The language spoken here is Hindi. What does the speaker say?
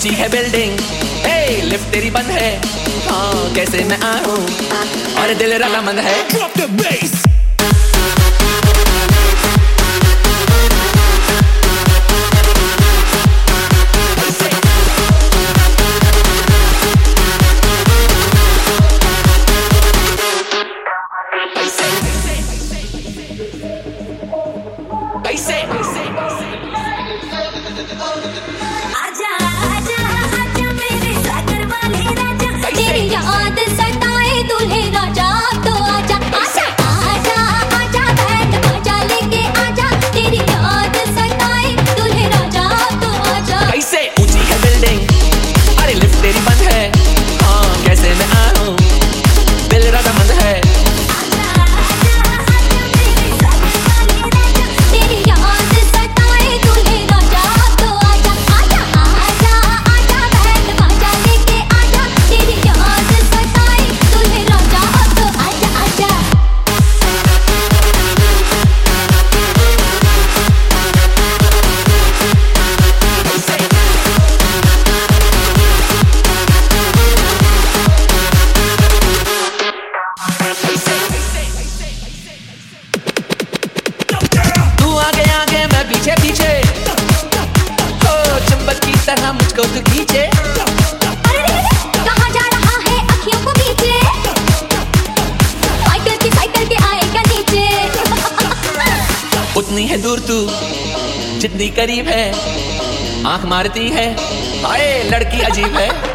ऊँची है बिल्डिंग लिफ्ट तेरी बंद है। हाँ कैसे मैं आऊँ? और दिल रलामंद है। जितनी है दूर तू जितनी करीब है आँख मारती है हाय लड़की अजीब है।